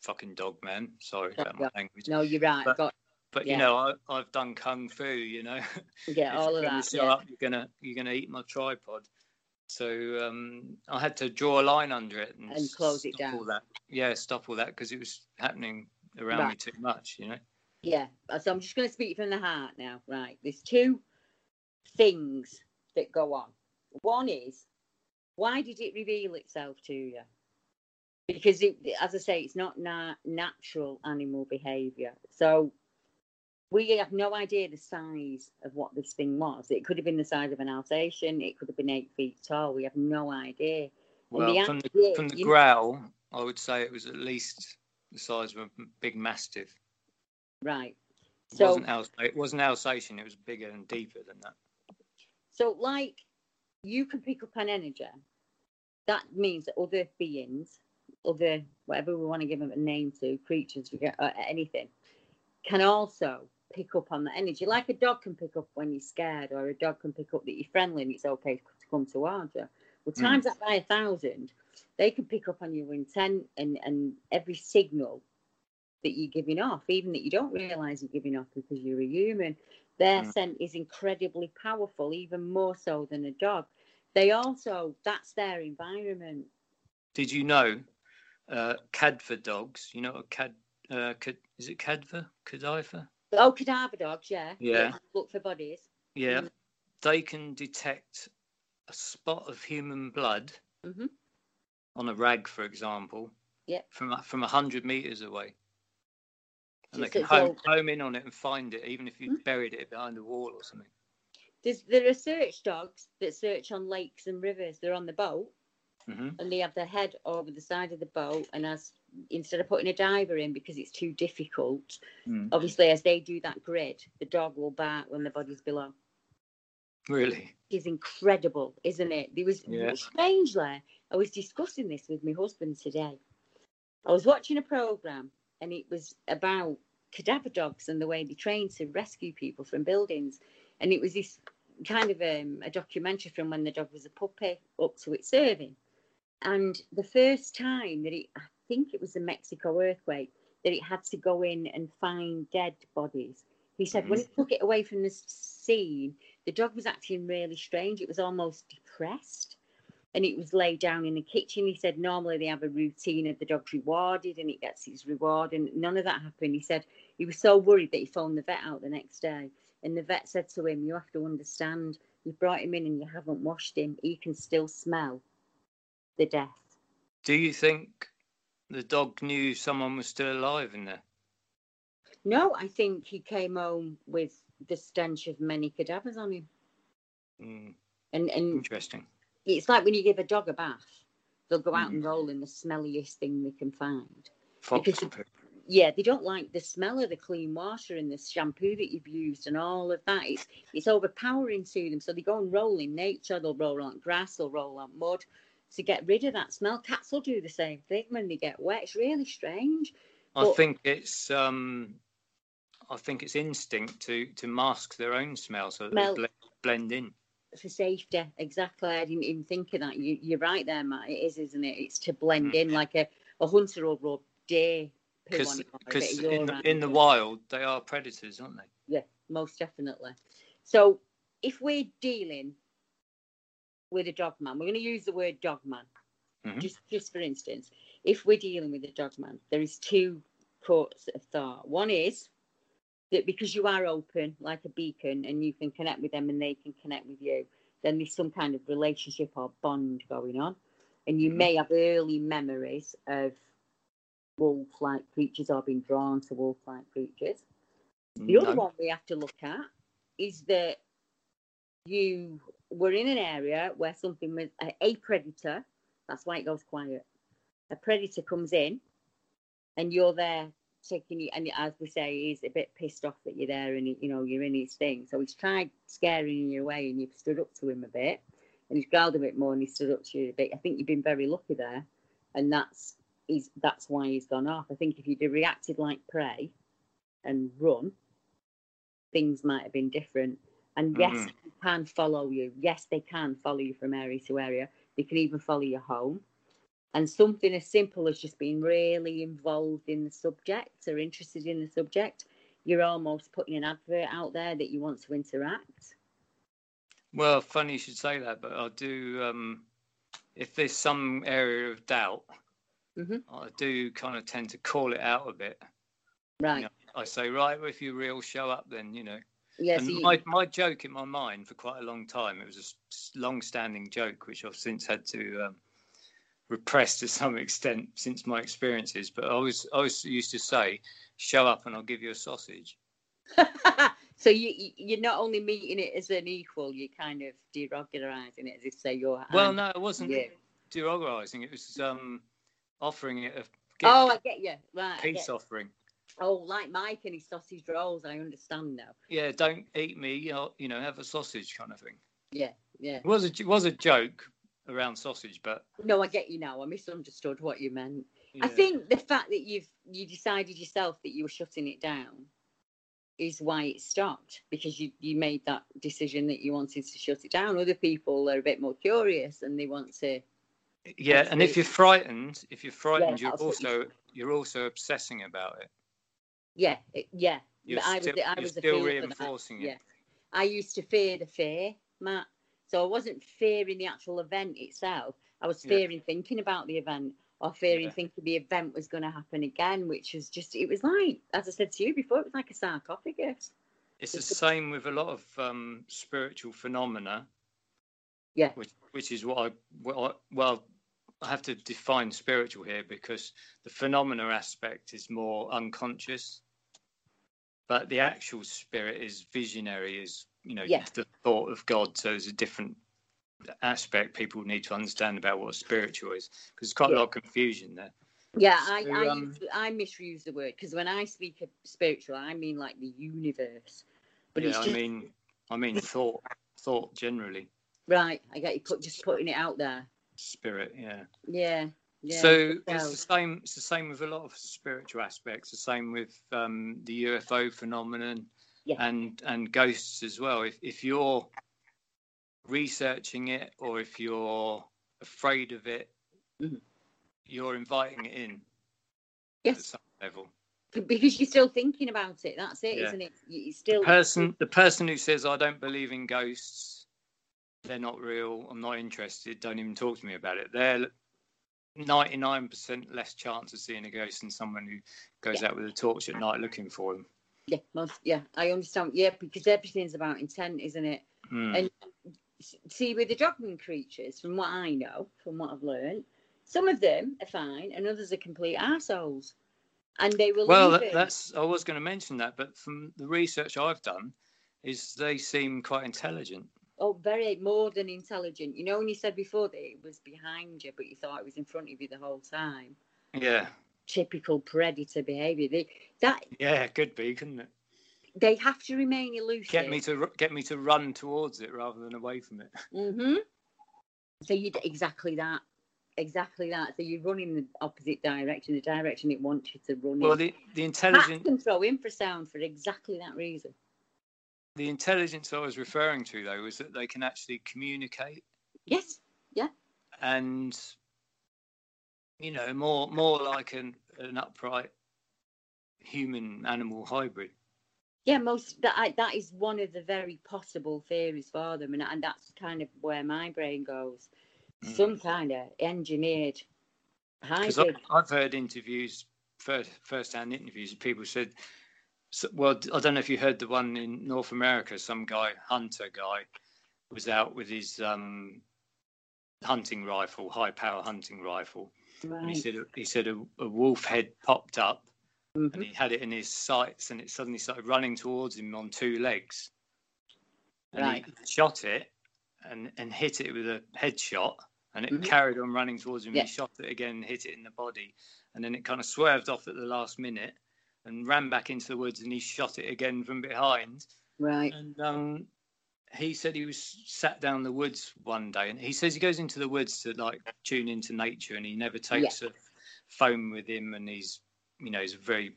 fucking dog man, sorry about my language." No, you're right. But- But yeah. you know, I, I've done kung fu. You know, yeah, all you're of gonna that. Yeah. up, you're gonna you're gonna eat my tripod. So um, I had to draw a line under it and, And close it stop All down. that. Yeah, stop all that because it was happening around me too much. You know. Yeah, uh, so I'm just going to speak from the heart now. Right, there's two things that go on. One is, why did it reveal itself to you? Because, it, as I say, it's not na- natural animal behaviour. So we have no idea the size of what this thing was. It could have been the size of an Alsatian. It could have been eight feet tall. We have no idea. Well, the from the idea- from the growl, I would say it was at least the size of a big mastiff. Right. It So wasn't Alsa- it wasn't Alsatian. It was bigger and deeper than that. So, like, you can pick up an energy. That means that other beings, other whatever we want to give them a name to, creatures, uh, anything, can also pick up on that energy. Like a dog can pick up when you're scared, or a dog can pick up that you're friendly and it's okay to come towards you. Well, Mm. times that by a thousand, they can pick up on your intent and, and every signal that you're giving off, even that you don't realize you're giving off because you're a human. Their Mm. scent is incredibly powerful, even more so than a dog. They also, that's their environment. Did you know uh, Cadver dogs? You know what cad, uh, cad is it Cadver? Cadaver? Oh, cadaver dogs, yeah. Yeah. Look for bodies. Yeah. Mm. They can detect a spot of human blood Mhm. on a rag, for example, Yeah. from from a hundred meters away. And they can home, home in on it and find it, even if you Mm. buried it behind a wall or something. There's, there are search dogs that search on lakes and rivers. They're on the boat hmm and they have their head over the side of the boat. And as instead of putting a diver in because it's too difficult, Mm. obviously as they do that grid, the dog will bark when the body's below. Really? It's incredible, isn't it? There was Yeah. strangely, I was discussing this with my husband today. I was watching a program and it was about cadaver dogs and the way they train to rescue people from buildings. And it was this kind of um, a documentary from when the dog was a puppy up to its serving. And the first time that it, I think it was the Mexico earthquake, that it had to go in and find dead bodies. He said when he took it away from the scene, the dog was acting really strange. It was almost depressed. And it was laid down in the kitchen. He said normally they have a routine of the dog's rewarded and it gets its reward. And none of that happened. He said he was so worried that he phoned the vet out the next day. And the vet said to him, You have to understand, you brought him in and you haven't washed him. He can still smell the death. Do you think the dog knew someone was still alive in there? No, I think he came home with the stench of many cadavers on him. Mm, And and interesting. it's like when you give a dog a bath, they'll go out Mm. and roll in the smelliest thing they can find. Fox Because-. Yeah, they don't like the smell of the clean water and the shampoo that you've used and all of that. It's it's overpowering to them. So they go and roll in nature. They'll roll on grass. They'll roll on mud to get rid of that smell. Cats will do the same thing when they get wet. It's really strange. I But- think it's um, I think it's instinct to to mask their own smell so Smell. they ble- blend in. for safety. Exactly. I didn't even think of that. You, you're right there, Matt. It is, isn't it? It's to blend in like a, a hunter will rub on Because it or a bit of in, the- in the wild they are predators, aren't they? Yeah, most definitely. So if we're dealing with a dog man, we're going to use the word dog man, Mhm. just just for instance. If we're dealing with a dog man, there is two courts of thought. One is that because you are open like a beacon and you can connect with them and they can connect with you, then there's some kind of relationship or bond going on. And you Mhm. may have early memories of wolf like creatures or being drawn to wolf like creatures. The mm, other one we have to look at is that you were in an area where something was a, a predator. That's why it goes quiet. A predator comes in, and you're there taking you. And as we say, he's a bit pissed off that you're there, and you know you're in his thing. So he's tried scaring you away, and you've stood up to him a bit, and he's growled a bit more, and he stood up to you a bit. I think you've been very lucky there, and that's he's that's why he's gone off. I think if you'd have reacted like prey and run, things might have been different. And yes, Mhm. they can follow you. Yes, they can follow you from area to area. They can even follow you home. And something as simple as just being really involved in the subject or interested in the subject, you're almost putting an advert out there that you want to interact. Well, funny you should say that, but I do. Um, if there's some area of doubt, Mhm. I do kind of tend to call it out a bit. Right. know, I say, right, well, if you're real, show up then, you know. Yeah, and my, my joke in my mind for quite a long time, it was a long-standing joke, which I've since had to um, repress to some extent since my experiences. But I was I was used to say, show up and I'll give you a sausage. so you you- you're not only meeting it as an equal, you're kind of derogatising it as if say you're. Well, no, it wasn't you. derogatising. It was um, offering it a oh, gift, Oh, I get you. Right. Peace offering. Oh, like Mike and his sausage rolls. I understand now. Yeah, don't eat me. You know, you know, have a sausage kind of thing. Yeah, yeah. It was a it was a joke around sausage, but No, I get you now. I misunderstood what you meant. I think the fact that you've you decided yourself that you were shutting it down is why it stopped because you you made that decision that you wanted to shut it down. Other people are a bit more curious and they want to. Yeah, and if you're frightened, if you're frightened, Yeah, you're you- also you're also obsessing about it. Yeah, it- yeah. You're But I was I was still for that. Yeah. I used to fear the fear, Matt. So I wasn't fearing the actual event itself. I was Yeah. fearing thinking about the event or fearing Yeah. thinking the event was going to happen again, which was just, it was like, as I said to you before, it was like a sarcophagus. It's the same with a lot of um, spiritual phenomena. Yeah. Which, which is what I well, I- well, I have to define spiritual here because the phenomena aspect is more unconscious, but the actual spirit is visionary, is you know Yeah. the thought of God. So it's a different aspect people need to understand about what spiritual is because there's quite a lot of confusion there. Yeah, I, So, I, um, use, I misuse the word because when I speak of spiritual, I mean like the universe. But yeah, it's I mean, I mean thought, thought generally, right, I get you put, just putting it out there. Spirit. Yeah. Yeah, yeah. so it's the same. It's the same with a lot of spiritual aspects. The same with um, the UFO phenomenon Yeah. and and ghosts as well. If if you're researching it or if you're afraid of it, Mhm. you're inviting it in at yes, some level. because you're still thinking about it. That's it, Yeah. not it? You you still Person, the person who says I don't believe in ghosts, they're not real. I'm not interested. Don't even talk to me about it. They're 99% less chance of seeing a ghost than someone who goes out with a torch at night looking for them. Yeah, most, yeah, I understand. Yeah, because everything's about intent, isn't it? Hmm. And see, with the Dogman creatures, from what I know, from what I've learned, some of them are fine, and others are complete assholes, and they will. Well, that, that's I was going to mention that, but from the research I've done, is they seem quite intelligent. Oh, very more than intelligent. You know, when you said before that it was behind you, but you thought it was in front of you the whole time. Yeah, Typical predator behaviour. They that yeah, could be, couldn't it? they have to remain elusive. Get me to get me to run towards it rather than away from it. Mm-hmm. So you exactly that, exactly that. So you run in the opposite direction, the direction it wants you to run Well, in. the the intelligent can throw infrasound for exactly that reason. The intelligence I was referring to though was that they can actually communicate Yes, yeah, and you know more more like an an upright human animal hybrid. yeah. Most that I, that is one of the very possible theories for them, and and that's kind of where my brain goes. Mm. Some kind of engineered hybrid. I've heard interviews, first first-hand interviews, and people said, so, well, I don't know if you heard the one in North America. Some guy, hunter guy, was out with his um, hunting rifle, high-power hunting rifle, and he said he said a, a wolf head popped up, Mhm. and he had it in his sights, and it suddenly started running towards him on two legs, and Right. he shot it, and and hit it with a headshot, and it Mhm. carried on running towards him. Yeah. He shot it again, hit it in the body, and then it kind of swerved off at the last minute, and ran back into the woods, and he shot it again from behind, Right. and um, he said he was sat down the woods one day, and he says he goes into the woods to like tune into nature, and he never takes a phone with him, and he's you know he's a very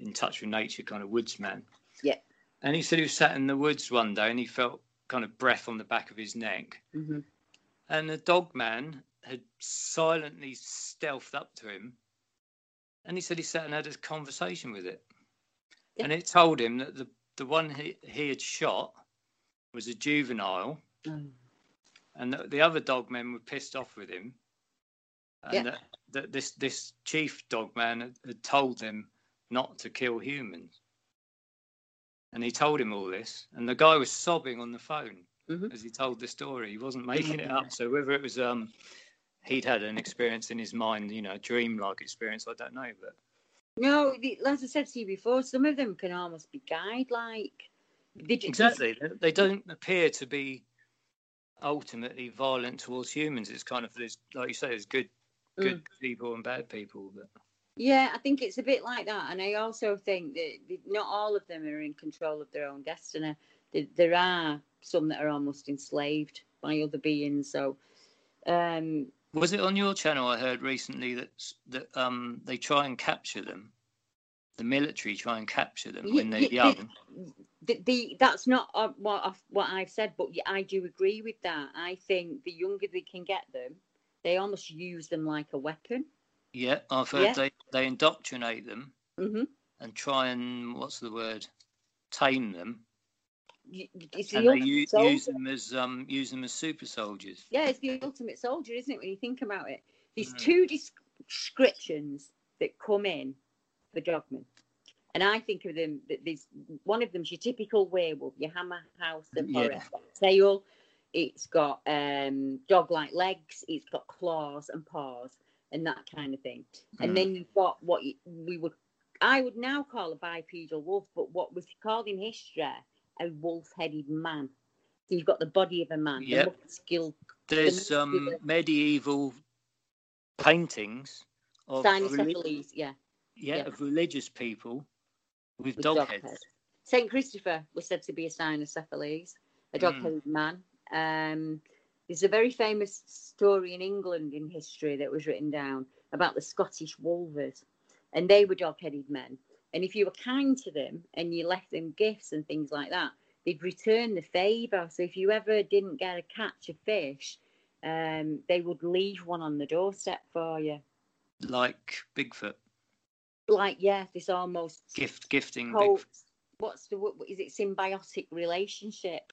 in touch with nature kind of woodsman. Yeah. And he said he was sat in the woods one day, and he felt kind of breath on the back of his neck, hmm and the dog man had silently stealthed up to him, and he said he sat and had a conversation with it, Yeah. and it told him that the the one he, he had shot was a juvenile, Oh. and the, the other dog men were pissed off with him, and Yeah. that, that this this chief dog man had, had told him not to kill humans, and he told him all this, and the guy was sobbing on the phone Mhm. as he told the story. He wasn't making it up. So whether it was um he'd had an experience in his mind, you know, a dream-like experience, I don't know, but No, the, as I said to you before, some of them can almost be guide-like. They exactly they, they don't appear to be ultimately violent towards humans. It's kind of there's like you say, there's good good people and bad people, but Yeah, I think it's a bit like that, and I also think that not all of them are in control of their own destiny. There, there are some that are almost enslaved by other beings. So, um, was it on your channel I heard recently that that um they try and capture them the military try and capture them when they're young. the, the that's not uh, what I've, what I've said, but I do agree with that. I think the younger they can get them, they almost use them like a weapon. Yeah, I've heard Yeah. they they indoctrinate them hmm and try and what's the word, tame them, It's the and they ultimate u- soldier. use them as um use them as super soldiers. Yeah, it's the ultimate soldier, isn't it? When you think about it, there's Mm. two descriptions that come in for dogmen, and I think of them. That there's one of them's your typical werewolf, your hammer house and Yeah. forest tail. It's got um, dog-like legs. It's got claws and paws and that kind of thing. And Mm. then you've got what you, we would, I would now call a bipedal wolf, but what was called in history a wolf-headed man. So you've got the body of a man, Yep. the muscular There's the- um medieval paintings of reli- yeah, yeah, yeah. of religious people with, with dog, dog heads. heads. Saint Christopher was said to be a cynocephalese, a Mm. dog-headed man. Um, there's a very famous story in England in history that was written down about the Scottish wolvers, and they were dog-headed men. And if you were kind to them and you left them gifts and things like that, they'd return the favour. So if you ever didn't get a catch of fish, um, they would leave one on the doorstep for you. like Bigfoot, Like, yeah, this almost gift gifting whole, what's the what is it symbiotic relationship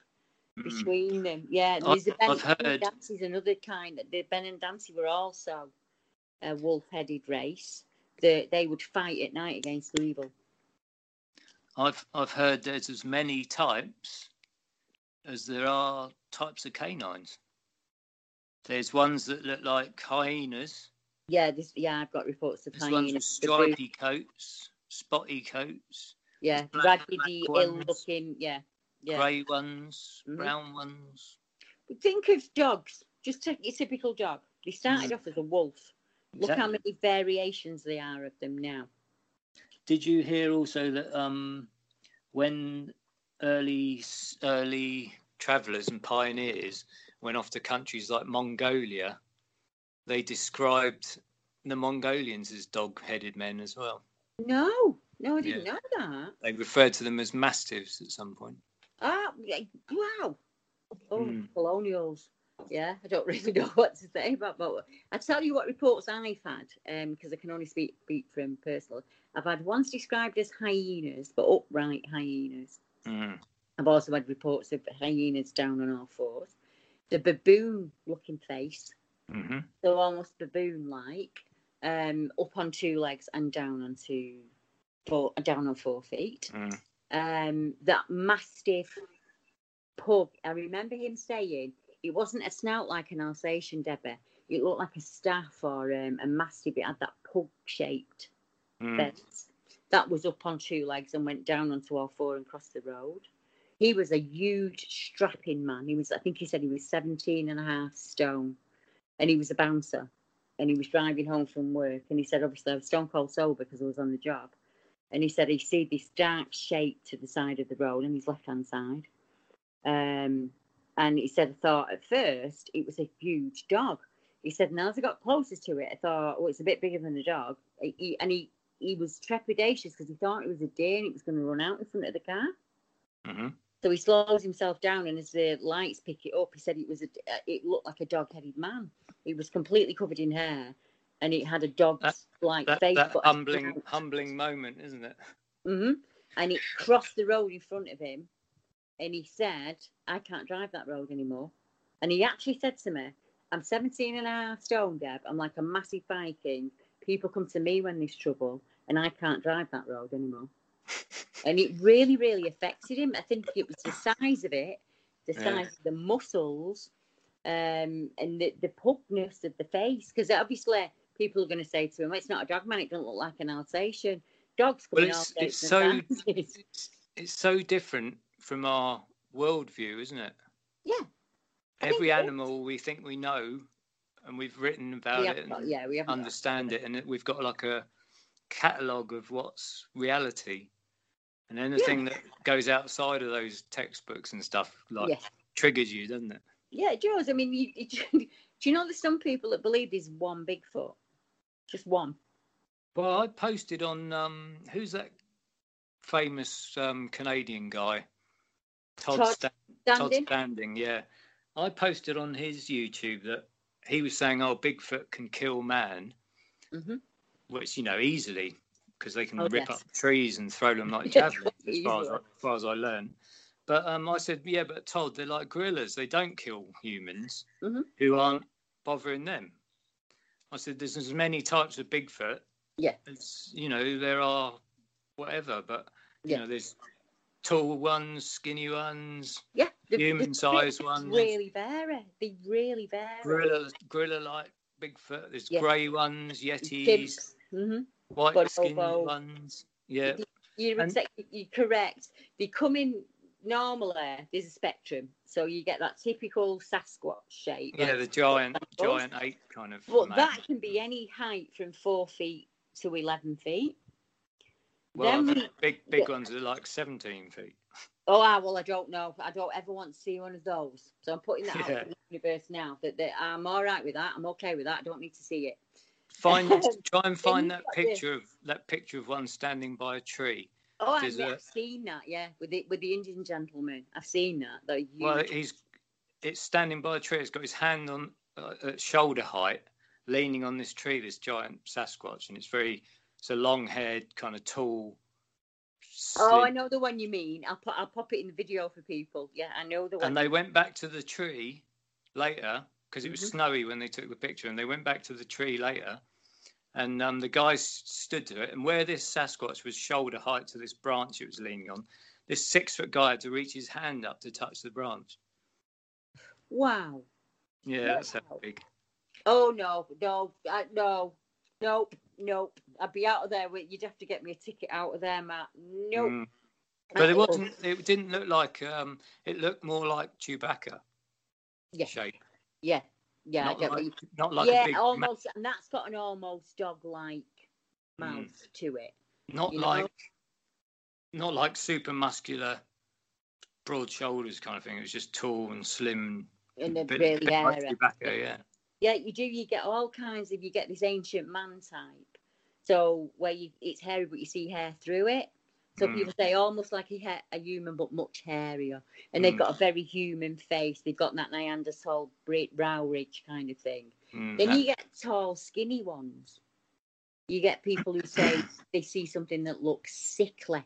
Mm. between them? Yeah, and I've- there's the Ben, I've heard- Benandanti is another kind. that The Benandanti were also a wolf-headed race. That they would fight at night against the evil. I've I've heard there's as many types as there are types of canines. There's ones that look like hyenas. Yeah, this yeah, I've got reports of There's ones with hyenas. stripy coats, spotty coats, Yeah, black- raggedy, ill-looking. Yeah, yeah. grey ones, Mhm. brown ones. Think of dogs. Just take your typical dog. They started Mm. off as a wolf. Look how many variations there are of them now. Did you hear also that um, when early early travellers and pioneers went off to countries like Mongolia, they described the Mongolians as dog-headed men as well. No, no, I didn't Yeah. know that. They referred to them as mastiffs at some point. Ah, wow. Oh, Mm. colonials. Yeah, I don't really know what to say about but I tell you what reports I've had, um, because I can only speak, speak from personal. I've had ones described as hyenas, but upright hyenas. Mm. I've also had reports of hyenas down on all fours. The baboon-looking face, hmm so almost baboon-like, um, up on two legs and down on two, four, down on four feet. Mm. um, that mastiff pug. I remember him saying it wasn't a snout like an Alsatian, Debbie. It looked like a staff or um, a mastiff. It had that pug shaped Mm. That was up on two legs and went down onto all four and crossed the road. He was a huge, strapping man. He was, I think he said he was 17 and a half stone. And he was a bouncer. And he was driving home from work. And he said, obviously, I was stone cold sober because I was on the job. And he said he see this dark shape to the side of the road on his left hand side. Um, and he said, I thought at first it was a huge dog. He said, now as I got closer to it, I thought, oh, it's a bit bigger than a dog. He, and he, he was trepidatious because he thought it was a deer and it was going to run out in front of the car. hmm So he slows himself down, and as the lights pick it up, he said it was a, it looked like a dog-headed man. He was completely covered in hair, and it had a dog-like That, face. that humbling humbling moment, isn't it? hmm And it crossed the road in front of him. And he said, I can't drive that road anymore. And he actually said to me, I'm 17 and a half stone, Deb. I'm like a massive Viking. People come to me when there's trouble, and I can't drive that road anymore. and it really, really affected him. I think it was the size of it, the Yeah. size of the muscles, um, and the, the pugness of the face. Because obviously, people are going to say to him, it's not a dog man, it doesn't look like an Alsatian. Dogs come Well, it's it's so it's, it's so different from our worldview, isn't it? Yeah. I Every animal we think we know, and we've written about We it got- yeah, we understand it, and we've got like a catalogue of what's reality, and anything that goes outside of those textbooks and stuff like Yeah. triggers you, doesn't it? Yeah, it does. I mean, you, you, do you know there's some people that believe there's one Bigfoot? Just one. Well, I posted on um, who's that famous um, Canadian guy? Todd, Todd Sta- Todd Standing. Standing. Yeah, I posted on his YouTube that he was saying, "Oh, Bigfoot can kill man," Mhm. which you know easily because they can Oh, rip yes. up trees and throw them like javelins, as far as, as far as I learned. But um, I said, yeah, but Todd, they're like gorillas. They don't kill humans Mhm. who aren't bothering them. I said, there's as many types of Bigfoot Yeah. as, you know, there are whatever, but, you Yeah. know, there's tall ones, skinny ones, Yeah. the- the Human-sized ones. Really vary. They really vary. gorilla, gorilla like Bigfoot. There's Yeah. grey ones, Yetis, Chimps. hmm white skinned ones. Yeah. You're, And- exactly, you're correct. They come in normally. There's a spectrum, so you get that typical Sasquatch shape. Yeah, the giant, giant ape kind of. But man. that can be any height from four feet to eleven feet. Well, we- big big ones are like 17 feet. Oh, ah, well, I don't know. I don't ever want to see one of those. So I'm putting that out Yeah. in the universe now. That, that I'm all right with that. I'm okay with that. I don't need to see it. Find try and find that picture of that picture of one standing by a tree. Oh, I've, There's yeah, a- I've seen that. Yeah, with the with the Indian gentleman. I've seen that. Huge. Well, he's it's standing by a tree. It's got his hand on uh, at shoulder height, leaning on this tree. This giant Sasquatch, and it's very it's a long-haired kind of tall. oh, I know the one you mean. I'll put I'll pop it in the video for people. Yeah, I know the one. And they went back to the tree later because it was Mhm. snowy when they took the picture, and they went back to the tree later. And um, the guys stood to it, and where this Sasquatch was shoulder height to this branch it was leaning on, this six foot guy had to reach his hand up to touch the branch. Wow. Yeah, that's how big. Oh no, no, uh, no, nope, nope. I'd be out of there. With, you'd have to get me a ticket out of there, Matt. Nope. Mm. But it wasn't. It didn't look like. Um, it looked more like Chewbacca Yeah, shape, yeah, yeah. I not like not like yeah, a big, ma- almost, and that's got an almost dog-like mouth to it. not you know? like, not like super muscular, broad shoulders kind of thing. It was just tall and slim. And a bit, really bit like. Chewbacca, yeah. Yeah, you do. You get all kinds of. You get this ancient man type. So where you it's hairy, but you see hair through it. So Mm. people say almost like a, a human, but much hairier. And they've Mm. got a very human face. They've got that Neanderthal brow ridge kind of thing. Mm, Then you get tall, skinny ones. You get people who say they see something that looks sickly,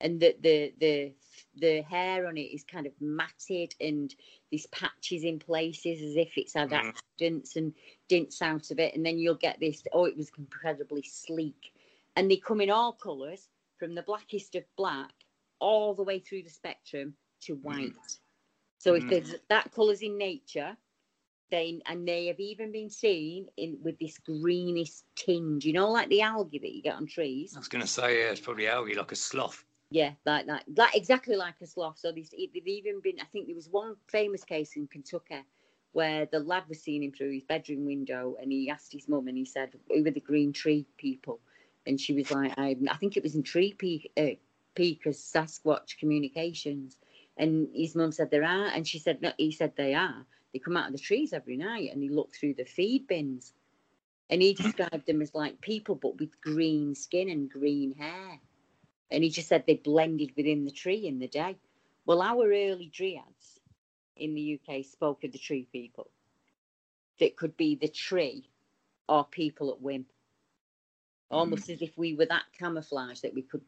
and that the the the hair on it is kind of matted and these patches in places as if it's had Mhm. accidents and dints out of it. And then you'll get this. Oh, it was incredibly sleek, and they come in all colours from the blackest of black all the way through the spectrum to white. So if Mhm. there's that colours in nature, they and they have even been seen in with this greenish tinge, you know, like the algae that you get on trees. I was going to say, yeah, it's probably algae, like a sloth. Yeah, like that, like exactly like a sloth. So these, they've even been. I think there was one famous case in Kentucky where the lad was seeing him through his bedroom window, and he asked his mum, and he said, "Who were the green tree people?" And she was like, "I, I think it was in Tree Peak, uh, Peakers Sasquatch Communications." And his mum said there are, and she said no. He said they are. They come out of the trees every night, and they look through the feed bins. And he described them as like people, but with green skin and green hair. And he just said they blended within the tree in the day. Well, our early dryads in the UK spoke of the tree people. That could be the tree or people at whim. Almost as if we were that camouflage that we could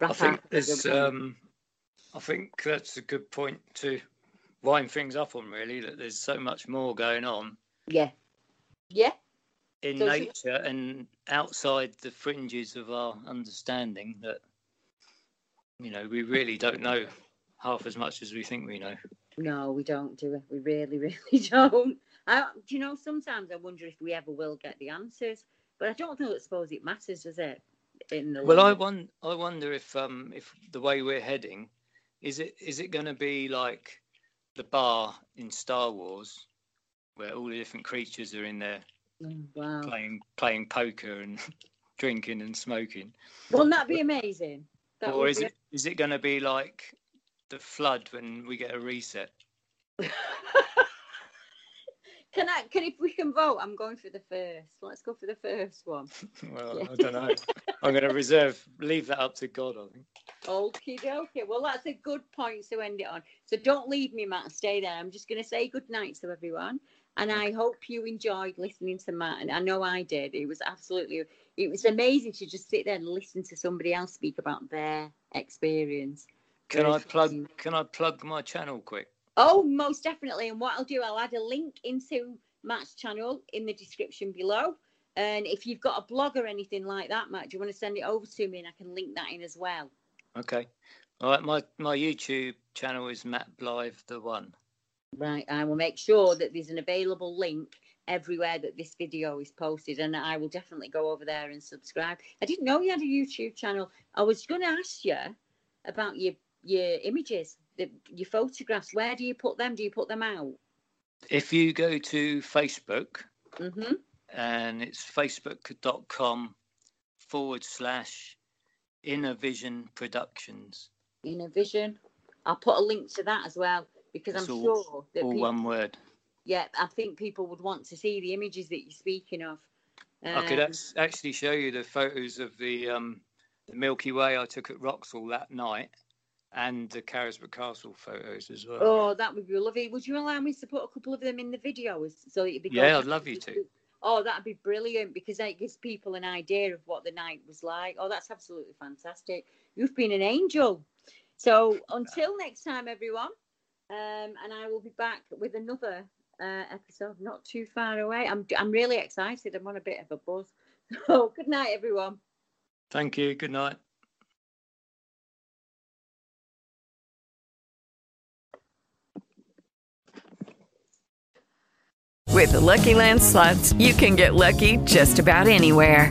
wrap I think there's, um, I think that's a good point to wind things up on. Really, that there's so much more going on Yeah. Yeah. in So nature and outside the fringes of our understanding that you know we really don't know half as much as we think we know. No, we don't do it. We really, really don't. I, do you know, sometimes I wonder if we ever will get the answers, but I don't think, I suppose it matters, does it? In the Well, I won- I wonder if um if the way we're heading is it is it going to be like the bar in Star Wars where all the different creatures are in there Oh, wow. playing playing poker and drinking and smoking, Wouldn't that be amazing? That or is it is it going to be like the flood when we get a reset? Can I? Can if we can vote? I'm going for the first. Let's go for the first one. Well. I don't know. I'm going to reserve, leave that up to God, I think. Okie dokie. Well, that's a good point to end it on. So don't leave me, Matt. Stay there. I'm just going to say good night to everyone. And I hope you enjoyed listening to Matt. And I know I did. It was absolutely, it was amazing to just sit there and listen to somebody else speak about their experience. Can I plug? Can I plug my channel quick? Oh, most definitely. And what I'll do, I'll add a link into Matt's channel in the description below. And if you've got a blog or anything like that, Matt, do you want to send it over to me and I can link that in as well? Okay. All right. My my YouTube channel is Matt Blythe the one. Right, I will make sure that there's an available link everywhere that this video is posted, and I will definitely go over there and subscribe. I didn't know you had a YouTube channel. I was going to ask you about your your images, the, your photographs. Where do you put them? Do you put them out? If you go to Facebook Mm-hmm. and it's facebook.com forward slash Inner Vision Productions. Inner Vision. I'll put a link to that as well because It's I'm all- sure that All people, one word. Yeah, I think people would want to see the images that you're speaking of. I could Um, actually show you the photos of the um, the Milky Way I took at Wroxall that night, and the Carisbrooke Castle photos as well. Oh, that would be lovely. Would you allow me to put a couple of them in the video so it'd be Yeah, I'd love you to. Oh, that'd be brilliant because that gives people an idea of what the night was like. Oh, that's absolutely fantastic. You've been an angel. So until next time, everyone, um, and I will be back with another uh, episode not too far away. I'm I'm really excited. I'm on a bit of a buzz. So good night, everyone. Thank you. Good night. With the Lucky Land slots, you can get lucky just about anywhere.